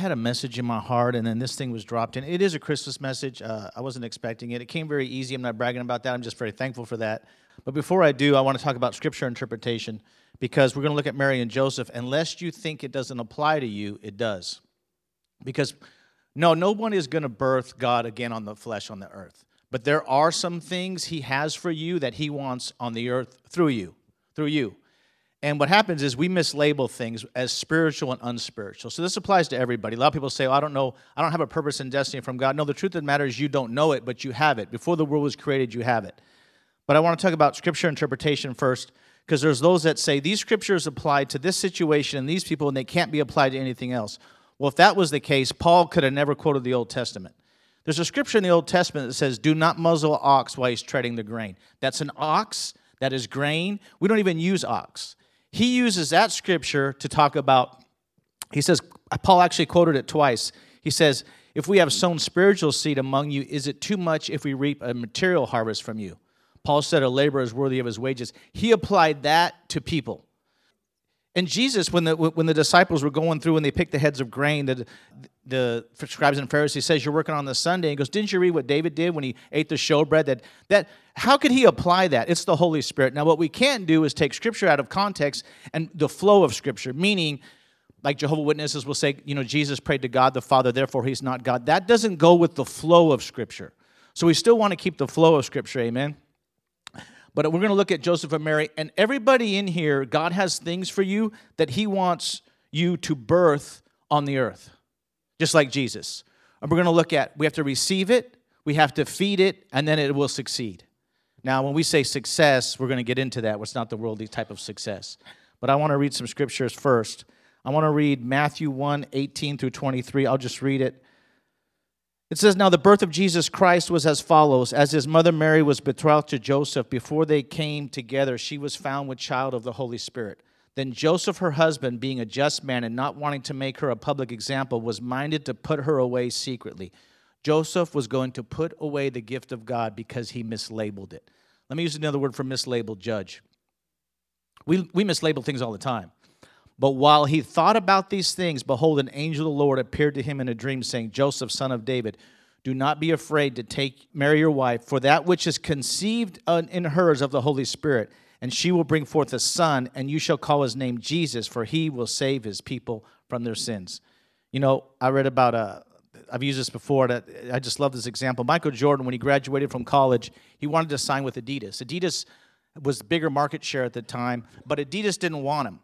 had a message in my heart, and then this thing was dropped in. It is a Christmas message. Uh, I wasn't expecting it. It came very easy. I'm not bragging about that. I'm just very thankful for that. But before I do, I want to talk about scripture interpretation because we're going to look at Mary and Joseph. Unless you think it doesn't apply to you, it does. Because no, no one is going to birth God again on the flesh on the earth. But there are some things He has for you that He wants on the earth through you, through you. And what happens is we mislabel things as spiritual and unspiritual. So this applies to everybody. A lot of people say, oh, I don't know, I don't have a purpose and destiny from God. No, the truth of the matter is you don't know it, but you have it. Before the world was created, you have it. But I want to talk about scripture interpretation first, because there's those that say these scriptures apply to this situation and these people, and they can't be applied to anything else. Well, if that was the case, Paul could have never quoted the Old Testament. There's a scripture in the Old Testament that says, Do not muzzle an ox while he's treading the grain. That's an ox, that is grain. We don't even use ox. He uses that scripture to talk about, he says, Paul actually quoted it twice. He says, If we have sown spiritual seed among you, is it too much if we reap a material harvest from you? Paul said, A laborer is worthy of his wages. He applied that to people. And Jesus, when the, when the disciples were going through and they picked the heads of grain, the, the scribes and Pharisees says, You're working on the Sunday. He goes, Didn't you read what David did when he ate the showbread? That, that, how could he apply that? It's the Holy Spirit. Now, what we can't do is take Scripture out of context and the flow of Scripture, meaning, like Jehovah Witnesses will say, you know, Jesus prayed to God the Father, therefore he's not God. That doesn't go with the flow of Scripture. So we still want to keep the flow of Scripture, amen? But we're going to look at Joseph and Mary. And everybody in here, God has things for you that He wants you to birth on the earth, just like Jesus. And we're going to look at we have to receive it, we have to feed it, and then it will succeed. Now, when we say success, we're going to get into that. What's not the worldly type of success. But I want to read some scriptures first. I want to read Matthew 1 18 through 23. I'll just read it. It says, Now the birth of Jesus Christ was as follows. As his mother Mary was betrothed to Joseph, before they came together, she was found with child of the Holy Spirit. Then Joseph, her husband, being a just man and not wanting to make her a public example, was minded to put her away secretly. Joseph was going to put away the gift of God because he mislabeled it. Let me use another word for mislabeled judge. We, we mislabel things all the time. But while he thought about these things, behold, an angel of the Lord appeared to him in a dream, saying, Joseph, son of David, do not be afraid to take Mary your wife, for that which is conceived in her is of the Holy Spirit, and she will bring forth a son, and you shall call his name Jesus, for he will save his people from their sins. You know, I read about a. Uh, I've used this before. I just love this example. Michael Jordan, when he graduated from college, he wanted to sign with Adidas. Adidas was bigger market share at the time, but Adidas didn't want him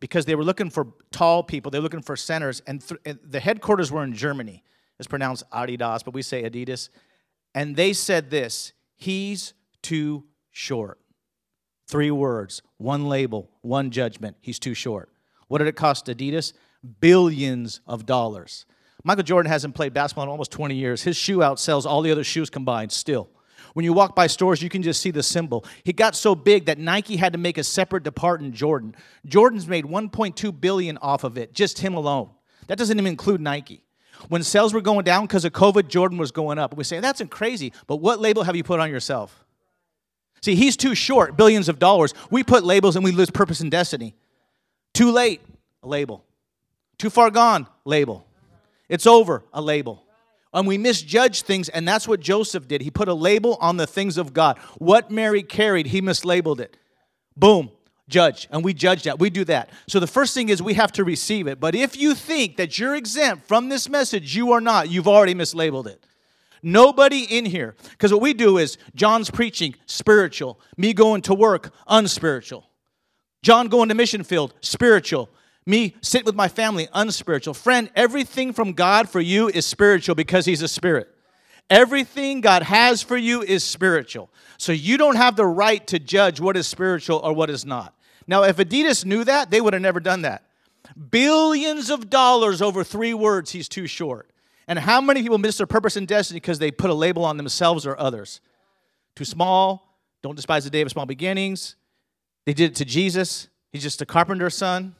because they were looking for tall people. They were looking for centers, and, th- and the headquarters were in Germany. It's pronounced Adidas, but we say Adidas. And they said this He's too short. Three words, one label, one judgment. He's too short. What did it cost Adidas? Billions of dollars. Michael Jordan hasn't played basketball in almost 20 years. His shoe outsells all the other shoes combined still. When you walk by stores, you can just see the symbol. He got so big that Nike had to make a separate department Jordan. Jordan's made 1.2 billion off of it, just him alone. That doesn't even include Nike. When sales were going down because of COVID, Jordan was going up. We say that's crazy, but what label have you put on yourself? See, he's too short, billions of dollars. We put labels and we lose purpose and destiny. Too late, a label. Too far gone, label. It's over, a label and we misjudge things, and that's what Joseph did. He put a label on the things of God. What Mary carried, he mislabeled it. Boom, judge. And we judge that. We do that. So the first thing is we have to receive it. But if you think that you're exempt from this message, you are not. You've already mislabeled it. Nobody in here, because what we do is John's preaching, spiritual. Me going to work, unspiritual. John going to mission field, spiritual me sit with my family unspiritual. Friend, everything from God for you is spiritual because He's a spirit. Everything God has for you is spiritual. So you don't have the right to judge what is spiritual or what is not. Now, if Adidas knew that, they would have never done that. Billions of dollars over three words, he's too short. And how many people miss their purpose and destiny because they put a label on themselves or others? Too small, don't despise the day of small beginnings. They did it to Jesus. He's just a carpenter's son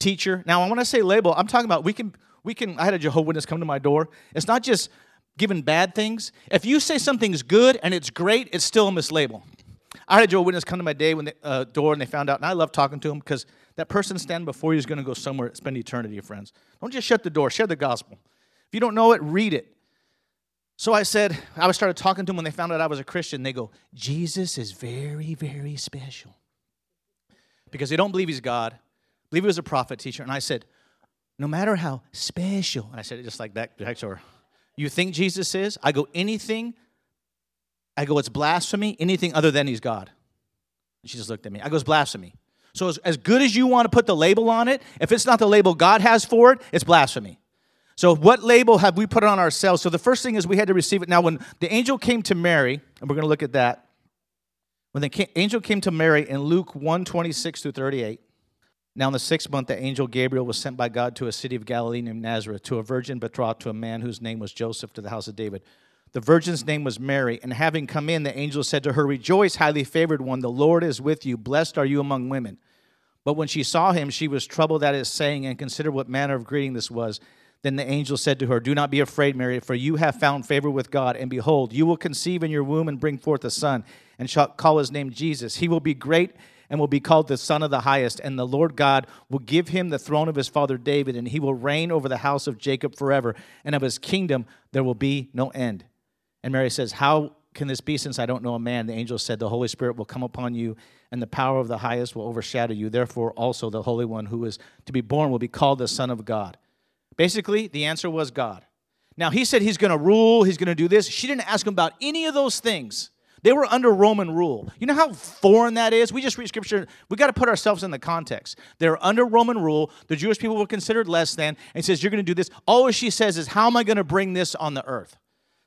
teacher. Now, when I say label, I'm talking about we can we can. I had a Jehovah Witness come to my door. It's not just giving bad things. If you say something's good and it's great, it's still a mislabel. I had a Jehovah Witness come to my day when they, uh, door and they found out, and I love talking to them because That person standing before you is going to go somewhere, spend eternity, friends. Don't just shut the door, share the gospel. If you don't know it, read it. So I said, I started talking to them when they found out I was a Christian. They go, Jesus is very, very special. Because they don't believe he's God, believe he was a prophet teacher. And I said, no matter how special, and I said it just like that, you think Jesus is? I go, anything, I go, it's blasphemy, anything other than he's God. she just looked at me. I go, it's blasphemy. So as, as good as you want to put the label on it, if it's not the label God has for it, it's blasphemy. So what label have we put on ourselves? So the first thing is we had to receive it. Now, when the angel came to Mary, and we're going to look at that, when the angel came to Mary in Luke 1 26 through 38, now in the sixth month, the angel Gabriel was sent by God to a city of Galilee named Nazareth to a virgin betrothed to a man whose name was Joseph to the house of David. The virgin's name was Mary, and having come in, the angel said to her, Rejoice, highly favored one, the Lord is with you. Blessed are you among women. But when she saw him, she was troubled at his saying and considered what manner of greeting this was. Then the angel said to her, Do not be afraid, Mary, for you have found favor with God. And behold, you will conceive in your womb and bring forth a son, and shall call his name Jesus. He will be great and will be called the Son of the Highest. And the Lord God will give him the throne of his father David, and he will reign over the house of Jacob forever. And of his kingdom there will be no end. And Mary says, How can this be since I don't know a man? The angel said, The Holy Spirit will come upon you and the power of the highest will overshadow you. Therefore, also the Holy One who is to be born will be called the Son of God. Basically, the answer was God. Now, he said he's going to rule, he's going to do this. She didn't ask him about any of those things. They were under Roman rule. You know how foreign that is? We just read scripture. We got to put ourselves in the context. They're under Roman rule. The Jewish people were considered less than. And says, You're going to do this. All she says is, How am I going to bring this on the earth?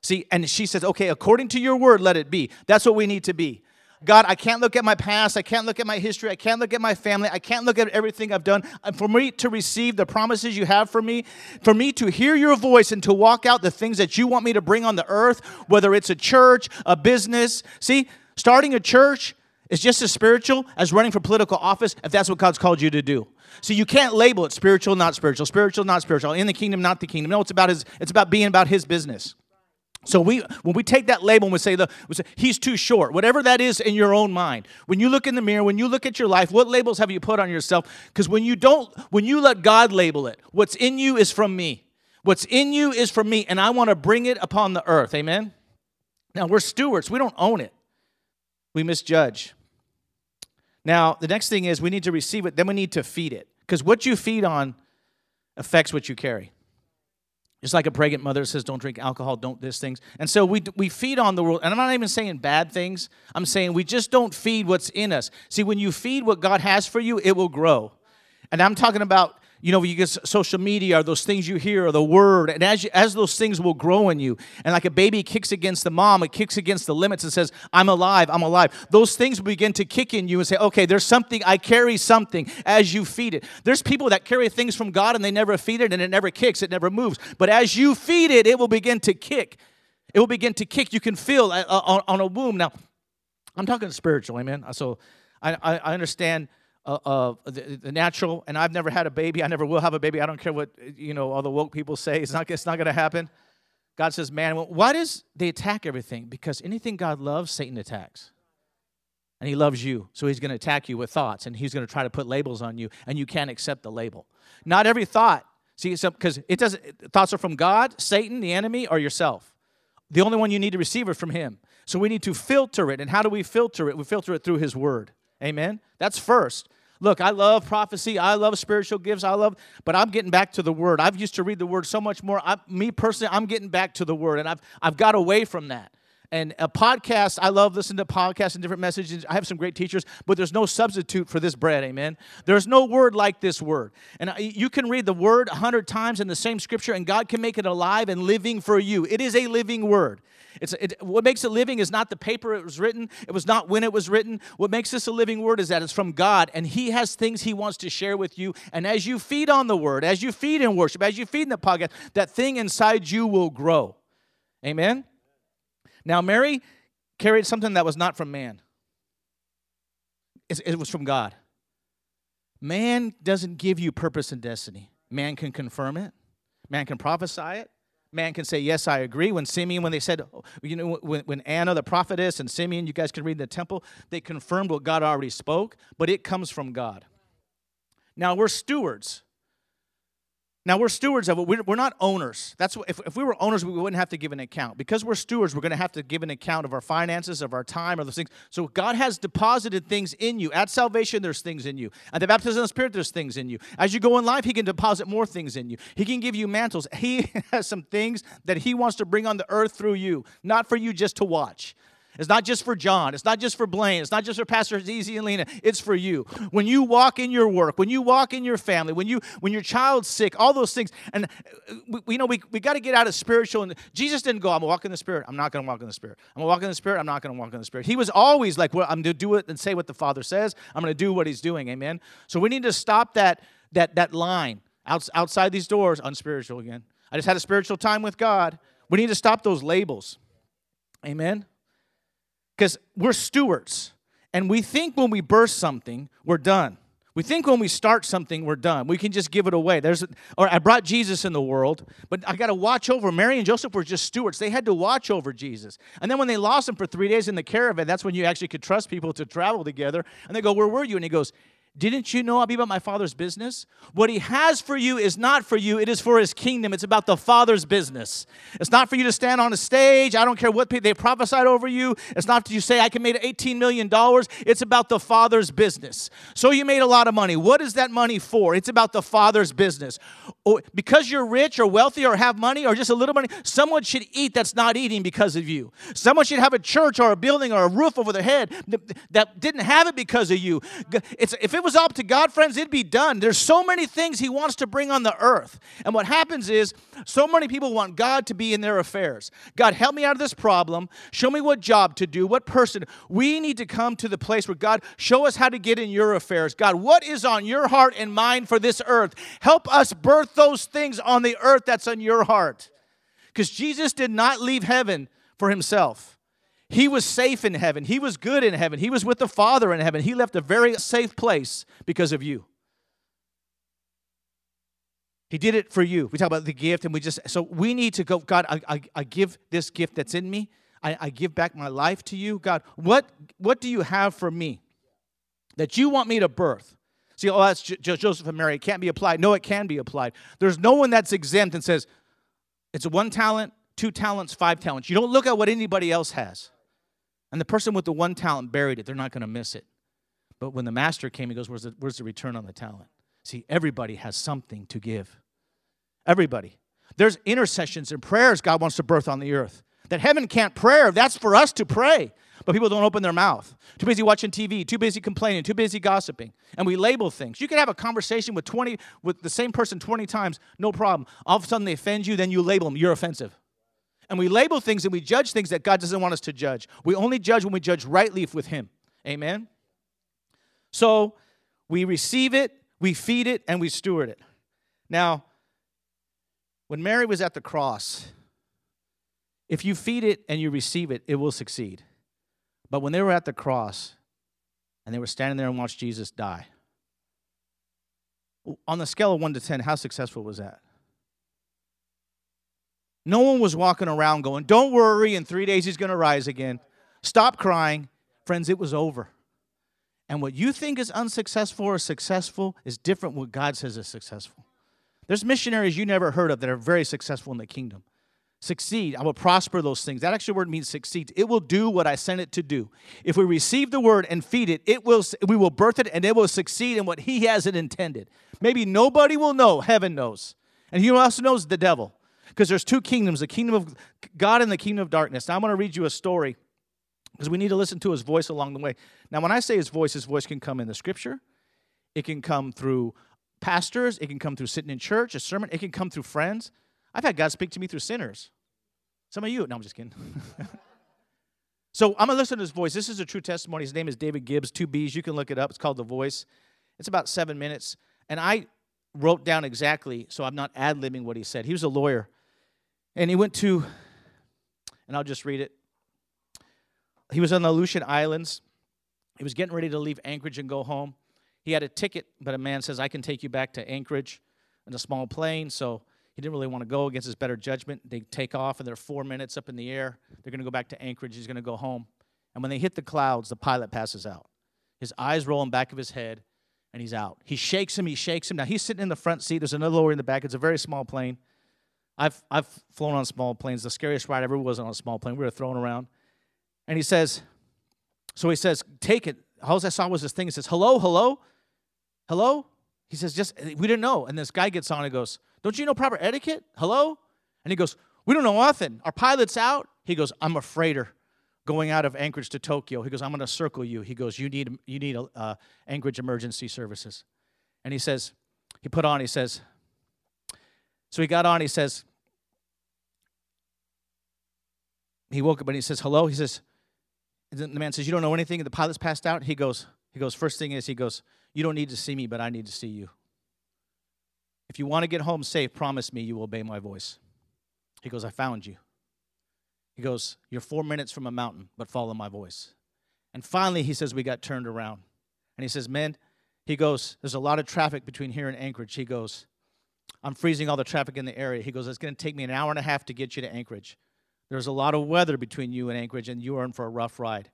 See, and she says, Okay, according to your word, let it be. That's what we need to be. God, I can't look at my past. I can't look at my history. I can't look at my family. I can't look at everything I've done. And for me to receive the promises you have for me, for me to hear your voice and to walk out the things that you want me to bring on the earth, whether it's a church, a business. See, starting a church is just as spiritual as running for political office if that's what God's called you to do. So you can't label it spiritual, not spiritual, spiritual, not spiritual, in the kingdom, not the kingdom. No, it's about his, it's about being about his business. So we, when we take that label and we say, the, we say, he's too short, whatever that is in your own mind. When you look in the mirror, when you look at your life, what labels have you put on yourself? Because when you don't, when you let God label it, what's in you is from me. What's in you is from me, and I want to bring it upon the earth. Amen? Now we're stewards. We don't own it. We misjudge. Now, the next thing is we need to receive it, then we need to feed it. Because what you feed on affects what you carry. Just like a pregnant mother says, don't drink alcohol, don't this things. And so we, we feed on the world. And I'm not even saying bad things. I'm saying we just don't feed what's in us. See, when you feed what God has for you, it will grow. And I'm talking about you know, you get social media or those things you hear or the word, and as, you, as those things will grow in you, and like a baby kicks against the mom, it kicks against the limits and says, I'm alive, I'm alive. Those things will begin to kick in you and say, okay, there's something, I carry something as you feed it. There's people that carry things from God and they never feed it and it never kicks, it never moves. But as you feed it, it will begin to kick. It will begin to kick. You can feel uh, uh on, a womb. Now, I'm talking spiritual, amen? So I, I understand uh, the, the, natural, and I've never had a baby. I never will have a baby. I don't care what you know all the woke people say. It's not. It's not going to happen. God says, "Man, why does they attack everything? Because anything God loves, Satan attacks." And he loves you, so he's going to attack you with thoughts, and he's going to try to put labels on you, and you can't accept the label. Not every thought, see, because it doesn't. Thoughts are from God, Satan, the enemy, or yourself. The only one you need to receive it from Him. So we need to filter it, and how do we filter it? We filter it through His Word. Amen. That's first. Look, I love prophecy. I love spiritual gifts. I love, but I'm getting back to the Word. I've used to read the Word so much more. I, me personally, I'm getting back to the Word, and I've I've got away from that. And a podcast, I love listening to podcasts and different messages. I have some great teachers, but there's no substitute for this bread, amen? There's no word like this word. And you can read the word a hundred times in the same scripture, and God can make it alive and living for you. It is a living word. It's, it, what makes it living is not the paper it was written, it was not when it was written. What makes this a living word is that it's from God, and He has things He wants to share with you. And as you feed on the word, as you feed in worship, as you feed in the podcast, that thing inside you will grow. Amen? Now, Mary carried something that was not from man, it was from God. Man doesn't give you purpose and destiny. Man can confirm it, man can prophesy it, man can say, Yes, I agree. When Simeon, when they said, you know, when, when Anna, the prophetess, and Simeon, you guys can read in the temple, they confirmed what God already spoke, but it comes from God. Now we're stewards. Now we're stewards of it. We're not owners. That's what, if, if we were owners, we wouldn't have to give an account. Because we're stewards, we're going to have to give an account of our finances, of our time, of those things. So God has deposited things in you. At salvation, there's things in you. At the baptism of the Spirit, there's things in you. As you go in life, He can deposit more things in you. He can give you mantles. He has some things that He wants to bring on the earth through you, not for you just to watch. It's not just for John. It's not just for Blaine. It's not just for Pastor Easy and Lena. It's for you. When you walk in your work, when you walk in your family, when you when your child's sick, all those things. And uh, we, know we, we got to get out of spiritual. And Jesus didn't go, I'm gonna walk in the Spirit. I'm not gonna walk in the Spirit. I'm gonna walk in the Spirit. I'm not gonna walk in the Spirit. He was always like, well, I'm gonna do it and say what the Father says. I'm gonna do what He's doing. Amen. So we need to stop that that that line outside these doors. Unspiritual again. I just had a spiritual time with God. We need to stop those labels. Amen. Because we're stewards. And we think when we burst something, we're done. We think when we start something, we're done. We can just give it away. There's, or I brought Jesus in the world, but I got to watch over. Mary and Joseph were just stewards. They had to watch over Jesus. And then when they lost him for three days in the caravan, that's when you actually could trust people to travel together. And they go, Where were you? And he goes, didn't you know I'll be about my father's business? What he has for you is not for you, it is for his kingdom. It's about the father's business. It's not for you to stand on a stage. I don't care what they prophesied over you. It's not to you say, I can make $18 million. It's about the father's business. So you made a lot of money. What is that money for? It's about the father's business. Because you're rich or wealthy or have money or just a little money, someone should eat that's not eating because of you. Someone should have a church or a building or a roof over their head that didn't have it because of you. It's, if it was up to God, friends, it'd be done. There's so many things He wants to bring on the earth. And what happens is, so many people want God to be in their affairs. God, help me out of this problem. Show me what job to do, what person. We need to come to the place where God, show us how to get in your affairs. God, what is on your heart and mind for this earth? Help us birth those things on the earth that's on your heart. Because Jesus did not leave heaven for himself. He was safe in heaven. He was good in heaven. He was with the Father in heaven. He left a very safe place because of you. He did it for you. We talk about the gift, and we just, so we need to go, God, I, I, I give this gift that's in me. I, I give back my life to you. God, what, what do you have for me that you want me to birth? See, oh, that's Joseph and Mary. It can't be applied. No, it can be applied. There's no one that's exempt and says, it's one talent, two talents, five talents. You don't look at what anybody else has. And the person with the one talent buried it. They're not going to miss it. But when the master came, he goes, where's the, where's the return on the talent? See, everybody has something to give. Everybody. There's intercessions and prayers God wants to birth on the earth. That heaven can't pray, that's for us to pray. But people don't open their mouth. Too busy watching TV, too busy complaining, too busy gossiping. And we label things. You can have a conversation with 20 with the same person 20 times, no problem. All of a sudden they offend you, then you label them, you're offensive. And we label things and we judge things that God doesn't want us to judge. We only judge when we judge rightly with Him. Amen? So we receive it, we feed it, and we steward it. Now, when Mary was at the cross, if you feed it and you receive it, it will succeed. But when they were at the cross and they were standing there and watched Jesus die, on the scale of 1 to 10, how successful was that? No one was walking around going, Don't worry, in three days he's going to rise again. Stop crying. Friends, it was over. And what you think is unsuccessful or successful is different what God says is successful. There's missionaries you never heard of that are very successful in the kingdom. Succeed. I will prosper those things. That actual word means succeed. It will do what I sent it to do. If we receive the word and feed it, it will we will birth it and it will succeed in what he has it intended. Maybe nobody will know, heaven knows. And he also knows the devil because there's two kingdoms the kingdom of God and the kingdom of darkness. Now, I'm going to read you a story because we need to listen to his voice along the way. Now, when I say his voice, his voice can come in the scripture, it can come through pastors, it can come through sitting in church, a sermon, it can come through friends. I've had God speak to me through sinners. Some of you, no, I'm just kidding. so I'm going to listen to his voice. This is a true testimony. His name is David Gibbs, two B's. You can look it up. It's called The Voice. It's about seven minutes. And I wrote down exactly, so I'm not ad libbing what he said. He was a lawyer. And he went to, and I'll just read it. He was on the Aleutian Islands. He was getting ready to leave Anchorage and go home. He had a ticket, but a man says, I can take you back to Anchorage in a small plane. So he didn't really want to go against his better judgment. They take off, and they're four minutes up in the air. They're going to go back to Anchorage. He's going to go home. And when they hit the clouds, the pilot passes out. His eyes roll in back of his head, and he's out. He shakes him, he shakes him. Now he's sitting in the front seat. There's another lower in the back. It's a very small plane. I've, I've flown on small planes. The scariest ride ever was on a small plane. We were thrown around. And he says, so he says, take it. All I saw was this thing. He says, hello, hello, hello. He says, just, we didn't know. And this guy gets on and goes, don't you know proper etiquette? Hello? And he goes, we don't know nothing. Our pilot's out. He goes, I'm a freighter going out of Anchorage to Tokyo. He goes, I'm going to circle you. He goes, you need, you need a, uh, Anchorage emergency services. And he says, he put on, he says, so he got on, he says, he woke up and he says, hello. He says, the man says, you don't know anything. And the pilot's passed out. He goes, he goes, first thing is, he goes, you don't need to see me, but I need to see you. If you want to get home safe, promise me you will obey my voice. He goes, I found you. He goes, You're four minutes from a mountain, but follow my voice. And finally, he says, We got turned around. And he says, Men, he goes, There's a lot of traffic between here and Anchorage. He goes, I'm freezing all the traffic in the area. He goes, It's going to take me an hour and a half to get you to Anchorage. There's a lot of weather between you and Anchorage, and you are in for a rough ride.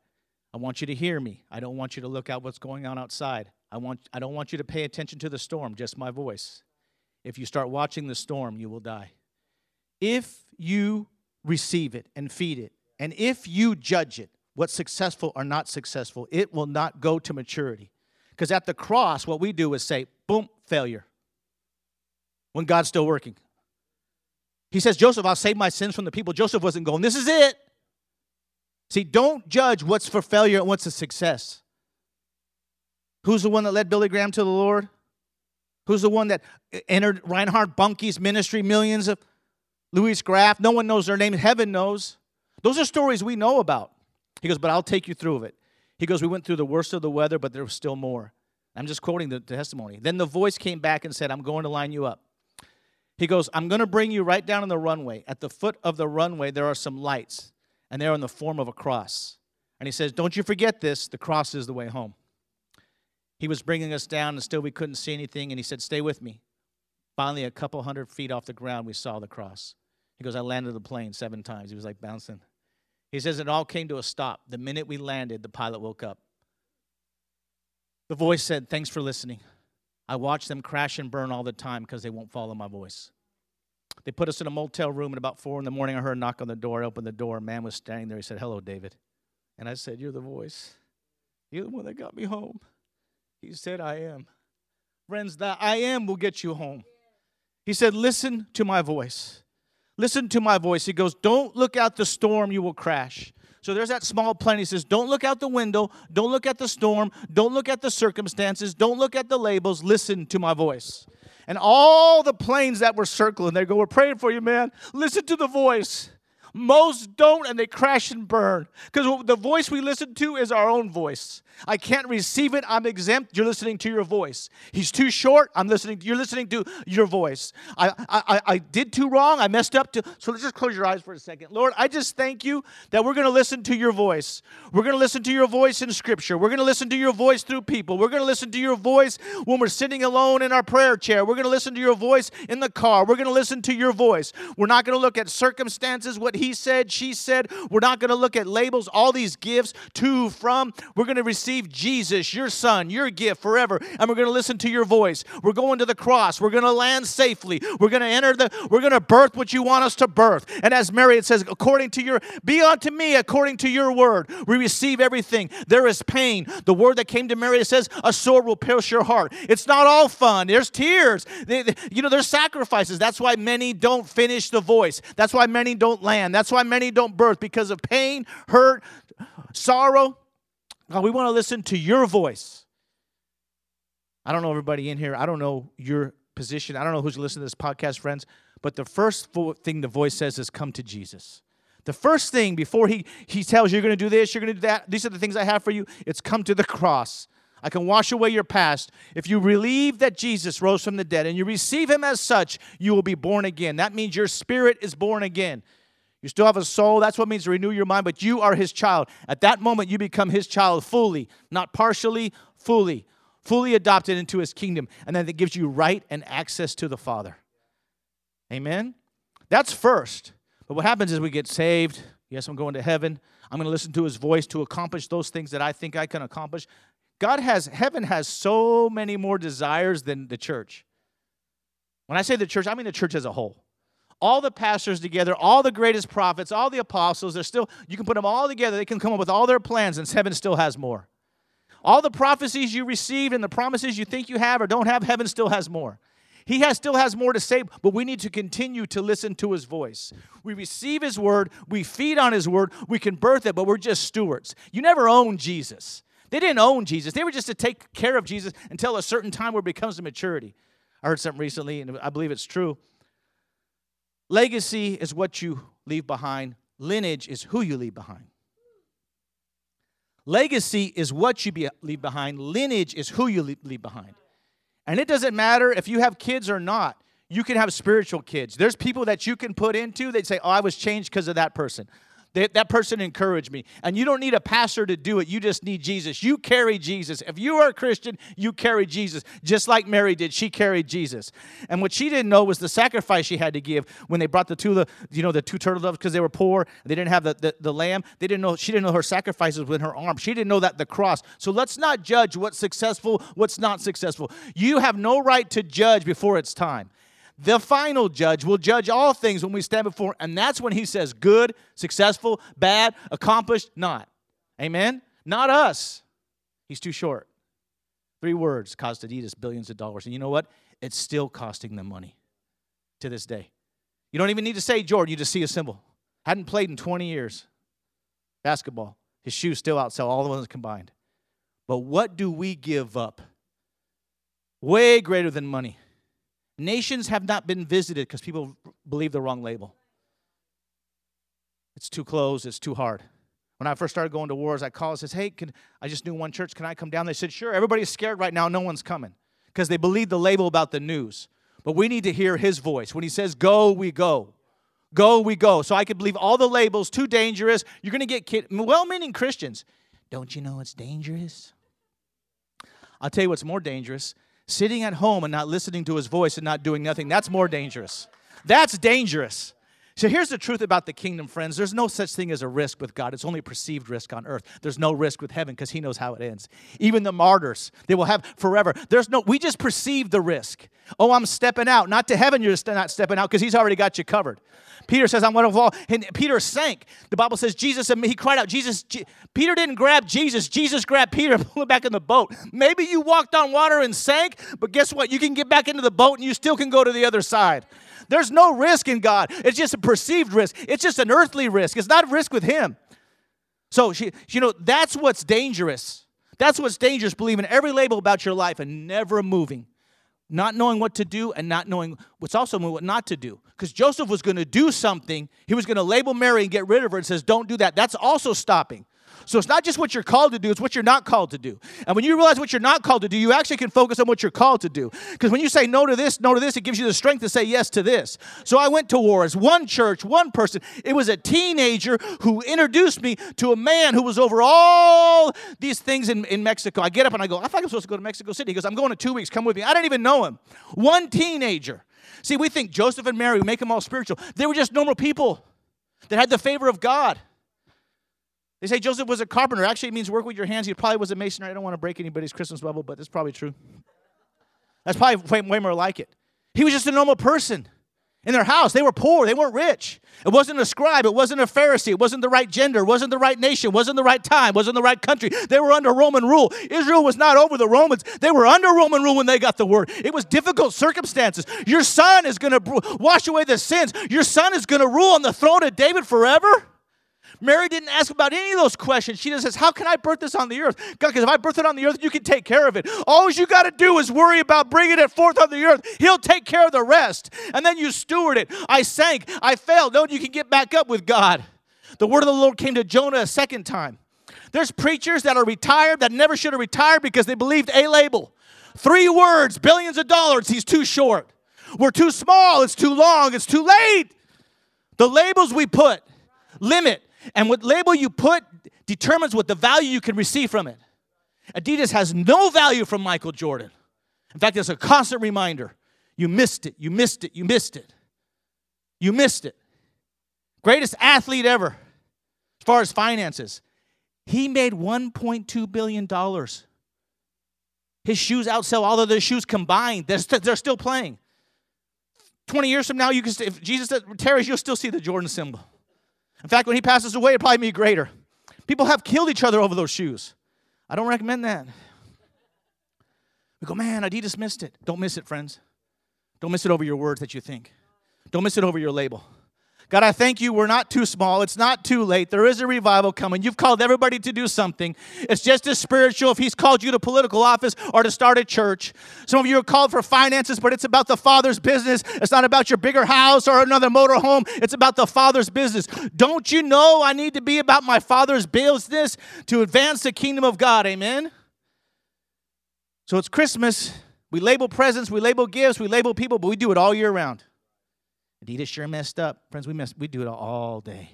I want you to hear me. I don't want you to look out what's going on outside. I, want, I don't want you to pay attention to the storm, just my voice. If you start watching the storm, you will die. If you receive it and feed it. And if you judge it, what's successful or not successful, it will not go to maturity. Because at the cross, what we do is say, boom, failure. When God's still working. He says, Joseph, I'll save my sins from the people. Joseph wasn't going, this is it. See, don't judge what's for failure and what's a success. Who's the one that led Billy Graham to the Lord? Who's the one that entered Reinhard Bonnke's ministry, millions of Louis Graff, no one knows their name. Heaven knows. Those are stories we know about. He goes, but I'll take you through of it. He goes, we went through the worst of the weather, but there was still more. I'm just quoting the testimony. Then the voice came back and said, I'm going to line you up. He goes, I'm going to bring you right down on the runway. At the foot of the runway, there are some lights, and they're in the form of a cross. And he says, Don't you forget this. The cross is the way home. He was bringing us down, and still we couldn't see anything. And he said, Stay with me. Finally, a couple hundred feet off the ground, we saw the cross. He goes, I landed the plane seven times. He was like bouncing. He says, It all came to a stop. The minute we landed, the pilot woke up. The voice said, Thanks for listening. I watch them crash and burn all the time because they won't follow my voice. They put us in a motel room, and about four in the morning, I heard a knock on the door. I opened the door. A man was standing there. He said, Hello, David. And I said, You're the voice. You're the one that got me home. He said, I am. Friends, that I am will get you home. He said, Listen to my voice. Listen to my voice. He goes, Don't look out the storm, you will crash. So there's that small plane. He says, Don't look out the window. Don't look at the storm. Don't look at the circumstances. Don't look at the labels. Listen to my voice. And all the planes that were circling, they go, We're praying for you, man. Listen to the voice. Most don't, and they crash and burn. Because the voice we listen to is our own voice. I can't receive it. I'm exempt. You're listening to your voice. He's too short. I'm listening. You're listening to your voice. I, I, I did too wrong. I messed up. To, so let's just close your eyes for a second. Lord, I just thank you that we're going to listen to your voice. We're going to listen to your voice in Scripture. We're going to listen to your voice through people. We're going to listen to your voice when we're sitting alone in our prayer chair. We're going to listen to your voice in the car. We're going to listen to your voice. We're not going to look at circumstances, what he said, she said. We're not going to look at labels, all these gifts to, from. We're going to receive Jesus, your son, your gift forever. And we're going to listen to your voice. We're going to the cross. We're going to land safely. We're going to enter the, we're going to birth what you want us to birth. And as Mary, it says, according to your, be unto me according to your word. We receive everything. There is pain. The word that came to Mary, it says, a sword will pierce your heart. It's not all fun. There's tears. They, they, you know, there's sacrifices. That's why many don't finish the voice. That's why many don't land. That's why many don't birth because of pain, hurt, sorrow. God, we want to listen to your voice. I don't know everybody in here. I don't know your position. I don't know who's listening to this podcast, friends. But the first thing the voice says is come to Jesus. The first thing before he, he tells you you're going to do this, you're going to do that, these are the things I have for you, it's come to the cross. I can wash away your past. If you believe that Jesus rose from the dead and you receive him as such, you will be born again. That means your spirit is born again. You still have a soul. That's what means to renew your mind, but you are his child. At that moment, you become his child fully, not partially, fully, fully adopted into his kingdom. And then it gives you right and access to the Father. Amen? That's first. But what happens is we get saved. Yes, I'm going to heaven. I'm going to listen to his voice to accomplish those things that I think I can accomplish. God has, heaven has so many more desires than the church. When I say the church, I mean the church as a whole. All the pastors together, all the greatest prophets, all the apostles, they're still, you can put them all together. They can come up with all their plans, and heaven still has more. All the prophecies you received and the promises you think you have or don't have, heaven still has more. He has, still has more to say, but we need to continue to listen to his voice. We receive his word, we feed on his word, we can birth it, but we're just stewards. You never own Jesus. They didn't own Jesus. They were just to take care of Jesus until a certain time where it becomes a maturity. I heard something recently, and I believe it's true. Legacy is what you leave behind, lineage is who you leave behind. Legacy is what you be, leave behind, lineage is who you leave behind. And it doesn't matter if you have kids or not. You can have spiritual kids. There's people that you can put into, they'd say, Oh, I was changed because of that person. That, person encouraged me. And you don't need a pastor to do it. You just need Jesus. You carry Jesus. If you are a Christian, you carry Jesus, just like Mary did. She carried Jesus. And what she didn't know was the sacrifice she had to give when they brought the two, you know, the two turtle doves because they were poor. They didn't have the, the, the lamb. They didn't know, she didn't know her sacrifices in her arm. She didn't know that the cross. So let's not judge what's successful, what's not successful. You have no right to judge before it's time the final judge will judge all things when we stand before and that's when he says good successful bad accomplished not. Amen? Not us. He's too short. Three words cost adidas billions of dollars. And you know what? It's still costing them money to this day. You don't even need to say jordan. You just see a symbol. Hadn't played in 20 years. Basketball. His shoes still outsell all the ones combined. But what do we give up? Way greater than money Nations have not been visited because people believe the wrong label. It's too close, it's too hard. When I first started going to Juárez, I called and says, Hey, can, I just knew one church, can I come down? They said, Sure, everybody's scared right now, no one's coming. Because they believe the label about the news. But we need to hear his voice. When he says go, we go. Go, we go. So I could believe all the labels, too dangerous. You're going to get kid- well meaning Christians. Don't you know it's dangerous? I'll tell you what's more dangerous Sitting at home and not listening to his voice and not doing nothing, that's more dangerous. That's dangerous. So here's the truth about the kingdom, friends. There's no such thing as a risk with God. It's only perceived risk on earth. There's no risk with heaven because he knows how it ends. Even the martyrs, they will have forever. There's no, we just perceive the risk. Oh, I'm stepping out. Not to heaven, you're not stepping out because he's already got you covered. Peter says, I'm going to fall. And Peter sank. The Bible says, Jesus, um, he cried out, Jesus. Je-. Peter didn't grab Jesus. Jesus grabbed Peter and pulled him back in the boat. Maybe you walked on water and sank, but guess what? You can get back into the boat and you still can go to the other side. There's no risk in God. It's just a perceived risk. It's just an earthly risk. It's not risk with Him. So, she, you know, that's what's dangerous. That's what's dangerous, believing every label about your life and never moving not knowing what to do and not knowing what's also what not to do. Because Joseph was going to do something, he was going to label Mary and get rid of her and says, Don't do that. That's also stopping. So it's not just what you're called to do, it's what you're not called to do. And when you realize what you're not called to do, you actually can focus on what you're called to do. Because when you say no to this, no to this, it gives you the strength to say yes to this. So I went to Juárez, one church, one person. It was a teenager who introduced me to a man who was over all these things in, in Mexico. I get up and I go, I thought I was supposed to go to Mexico City. He goes, I'm going in two weeks, come with me. I didn't even know him. One teenager. See, we think Joseph and Mary, we make them all spiritual. They were just normal people that had the favor of God. They say Joseph was a carpenter. Actually, it means work with your hands. He probably was a mason. I don't want to break anybody's Christmas bubble, but that's probably true. That's probably way, way more like it. He was just a normal person in their house. They were poor. They weren't rich. It wasn't a scribe. It wasn't a Pharisee. It wasn't the right gender. It wasn't the right nation. It wasn't the right time. It wasn't the right country. They were under Roman rule. Israel was not over the Romans. They were under Roman rule when they got the word. It was difficult circumstances. Your son is going to wash away the sins. Your son is going to rule on the throne of David forever. Mary didn't ask about any of those questions. She just says, How can I birth this on the earth? God, because if I birth it on the earth, you can take care of it. All you got to do is worry about bringing it forth on the earth. He'll take care of the rest. And then you steward it. I sank. I failed. No, you can get back up with God. The word of the Lord came to Jonah a second time. There's preachers that are retired that never should have retired because they believed a label. Three words, billions of dollars, he's too short. We're too small, it's too long, it's too late. The labels we put limit. And what label you put determines what the value you can receive from it. Adidas has no value from Michael Jordan. In fact, it's a constant reminder you missed it, you missed it, you missed it. You missed it. Greatest athlete ever, as far as finances. He made $1.2 billion His shoes outsell all of their shoes combined. They're, they're still playing. 20 years from now, you can if Jesus tarries, you'll still see the Jordan symbol. In fact, when he passes away, it'll probably be greater. People have killed each other over those shoes. I don't recommend that. We go, man, Adidas missed it. Don't miss it, friends. Don't miss it over your words that you think. Don't miss it over your label. God, I thank you. We're not too small. It's not too late. There is a revival coming. You've called everybody to do something. It's just as spiritual if He's called you to political office or to start a church. Some of you are called for finances, but it's about the Father's business. It's not about your bigger house or another motor home. It's about the Father's business. Don't you know I need to be about my Father's business to advance the kingdom of God? Amen. So it's Christmas. We label presents, we label gifts, we label people, but we do it all year round. Adidas sure messed up. Friends, we mess we do it all day.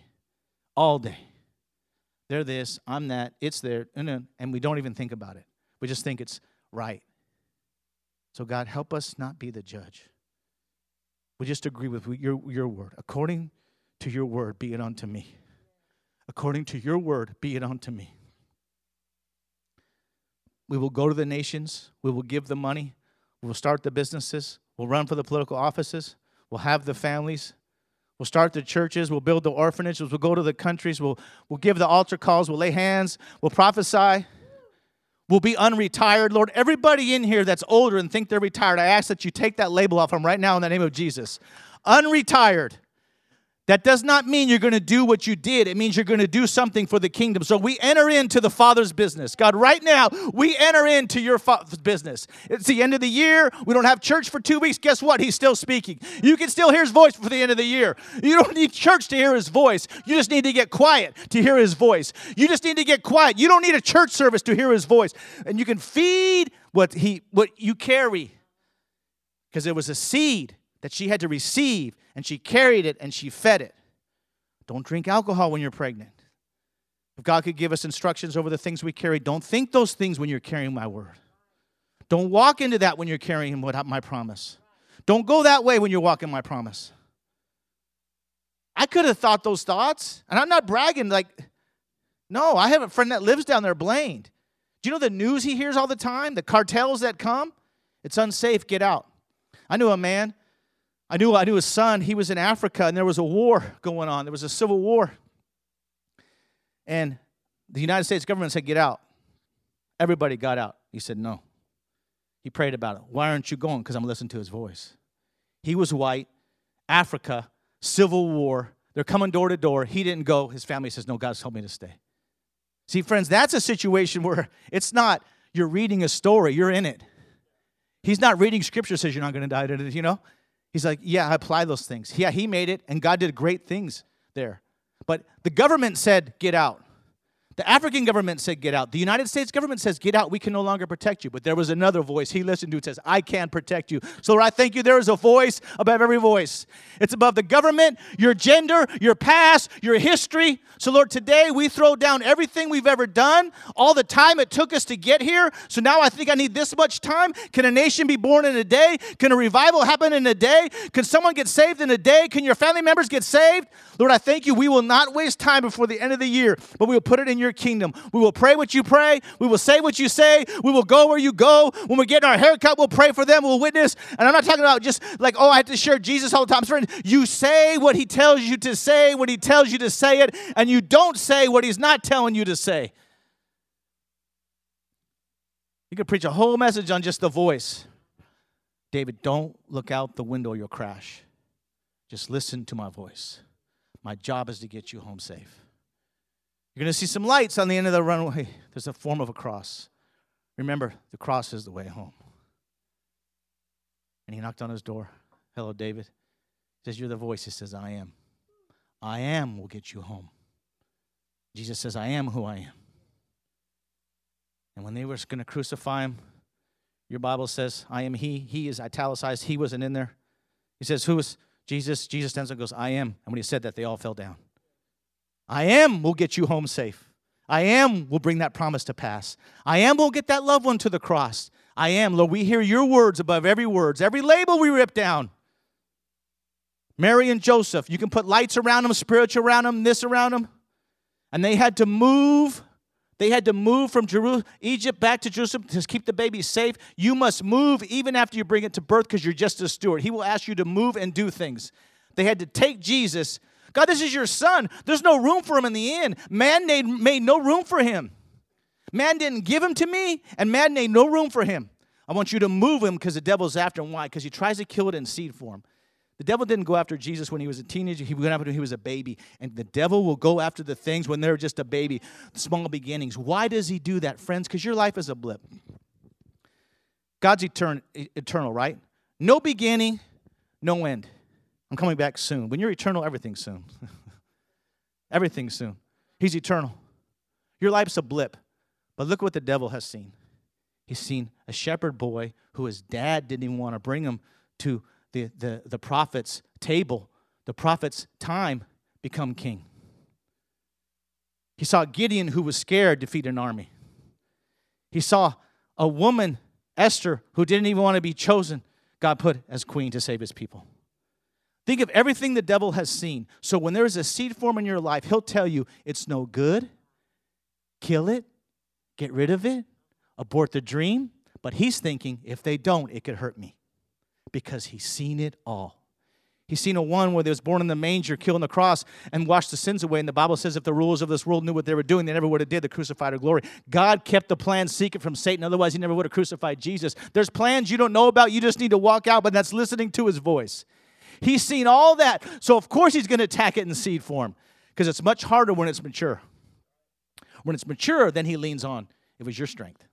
All day. They're this, I'm that, it's there, and we don't even think about it. We just think it's right. So, God, help us not be the judge. We just agree with your, your word. According to your word, be it unto me. According to your word, be it unto me. We will go to the nations. We will give the money. We will start the businesses. We'll run for the political offices. We'll have the families. We'll start the churches. We'll build the orphanages. We'll go to the countries. We'll, we'll give the altar calls. We'll lay hands. We'll prophesy. We'll be unretired. Lord, everybody in here that's older and think they're retired, I ask that you take that label off them right now in the name of Jesus. Unretired. That does not mean you're going to do what you did. It means you're going to do something for the kingdom. So we enter into the Father's business. God, right now, we enter into your Father's business. It's the end of the year. We don't have church for two weeks. Guess what? He's still speaking. You can still hear his voice for the end of the year. You don't need church to hear his voice. You just need to get quiet to hear his voice. You just need to get quiet. You don't need a church service to hear his voice. And you can feed what he what you carry. Because it was a seed that she had to receive and she carried it and she fed it. Don't drink alcohol when you're pregnant. If God could give us instructions over the things we carry, don't think those things when you're carrying my word. Don't walk into that when you're carrying my promise. Don't go that way when you're walking my promise. I could have thought those thoughts, and I'm not bragging. Like, no, I have a friend that lives down there, Blaine. Do you know the news he hears all the time? The cartels that come? It's unsafe, get out. I knew a man I knew I knew his son, he was in Africa and there was a war going on. There was a civil war. And the United States government said, Get out. Everybody got out. He said, No. He prayed about it. Why aren't you going? Because I'm listening to his voice. He was white, Africa, civil war. They're coming door to door. He didn't go. His family says, No, God's told me to stay. See, friends, that's a situation where it's not you're reading a story, you're in it. He's not reading scripture says you're not going to die, you know? He's like, Yeah, I apply those things. Yeah, he made it, and God did great things there. But the government said, Get out. The African government said, Get out. The United States government says, Get out. We can no longer protect you. But there was another voice he listened to. It says, I can protect you. So, Lord, I thank you. There is a voice above every voice. It's above the government, your gender, your past, your history. So, Lord, today we throw down everything we've ever done, all the time it took us to get here. So now I think I need this much time. Can a nation be born in a day? Can a revival happen in a day? Can someone get saved in a day? Can your family members get saved? Lord, I thank you. We will not waste time before the end of the year, but we will put it in your kingdom. We will pray what you pray. We will say what you say. We will go where you go. When we get our haircut, we'll pray for them. We'll witness. And I'm not talking about just like, oh, I have to share Jesus all the time. Friend, you say what he tells you to say when he tells you to say it, and you don't say what he's not telling you to say. You could preach a whole message on just the voice. David, don't look out the window, you'll crash. Just listen to my voice. My job is to get you home safe. You're going to see some lights on the end of the runway. There's a form of a cross. Remember, the cross is the way home. And he knocked on his door. Hello, David. He says, You're the voice. He says, I am. I am will get you home. Jesus says, I am who I am. And when they were going to crucify him, your Bible says, I am he. He is italicized. He wasn't in there. He says, Who is Jesus? Jesus stands up and goes, I am. And when he said that, they all fell down. I am will get you home safe. I am will bring that promise to pass. I am will get that loved one to the cross. I am, Lord, we hear your words above every words, every label we rip down. Mary and Joseph, you can put lights around them, spiritual around them, this around them. And they had to move They had to move from Jeru- Egypt back to Jerusalem to keep the baby safe. You must move even after you bring it to birth because you're just a steward. He will ask you to move and do things. They had to take Jesus. God, this is your son. There's no room for him in the inn. Man made, made no room for him. Man didn't give him to me, and man made no room for him. I want you to move him because the devil's after him. Why? Because he tries to kill it in seed form. The devil didn't go after Jesus when he was a teenager. He went after him when he was a baby. And the devil will go after the things when they're just a baby, small beginnings. Why does he do that, friends? Because your life is a blip. God's etern- eternal, right? No beginning, no end. I'm coming back soon. When you're eternal, everything's soon. everything's soon. He's eternal. Your life's a blip. But look what the devil has seen. He's seen a shepherd boy who his dad didn't even want to bring him to the, the, the prophet's table, the prophet's time, become king. He saw Gideon, who was scared, defeat an army. He saw a woman, Esther, who didn't even want to be chosen, God put as queen to save his people. Think of everything the devil has seen. So when there is a seed form in your life, he'll tell you it's no good, kill it, get rid of it, abort the dream. But he's thinking if they don't, it could hurt me because he's seen it all. He's seen a one where they was born in the manger, killed on the cross, and washed the sins away. And the Bible says if the rulers of this world knew what they were doing, they never would have did the crucified or glory. God kept the plan secret from Satan, otherwise he never would have crucified Jesus. There's plans you don't know about, you just need to walk out, but that's listening to his voice. He's seen all that, so of course he's going to attack it in seed form, because it's much harder when it's mature. When it's mature, then he leans on. It was your strength.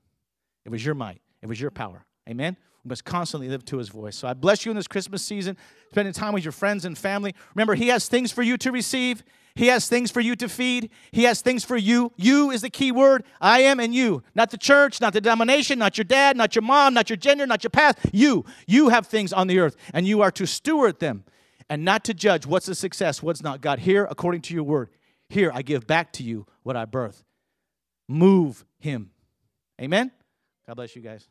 It was your might. It was your power. Amen? We must constantly live to his voice. So I bless you in this Christmas season, spending time with your friends and family. Remember, he has things for you to receive. He has things for you to feed. He has things for you. You is the key word. I am and you. Not the church, not the denomination, not your dad, not your mom, not your gender, not your past. You. You have things on the earth, and you are to steward them and not to judge what's a success, what's not. God, here, according to your word, here I give back to you what I birth. Move him. Amen? God bless you guys.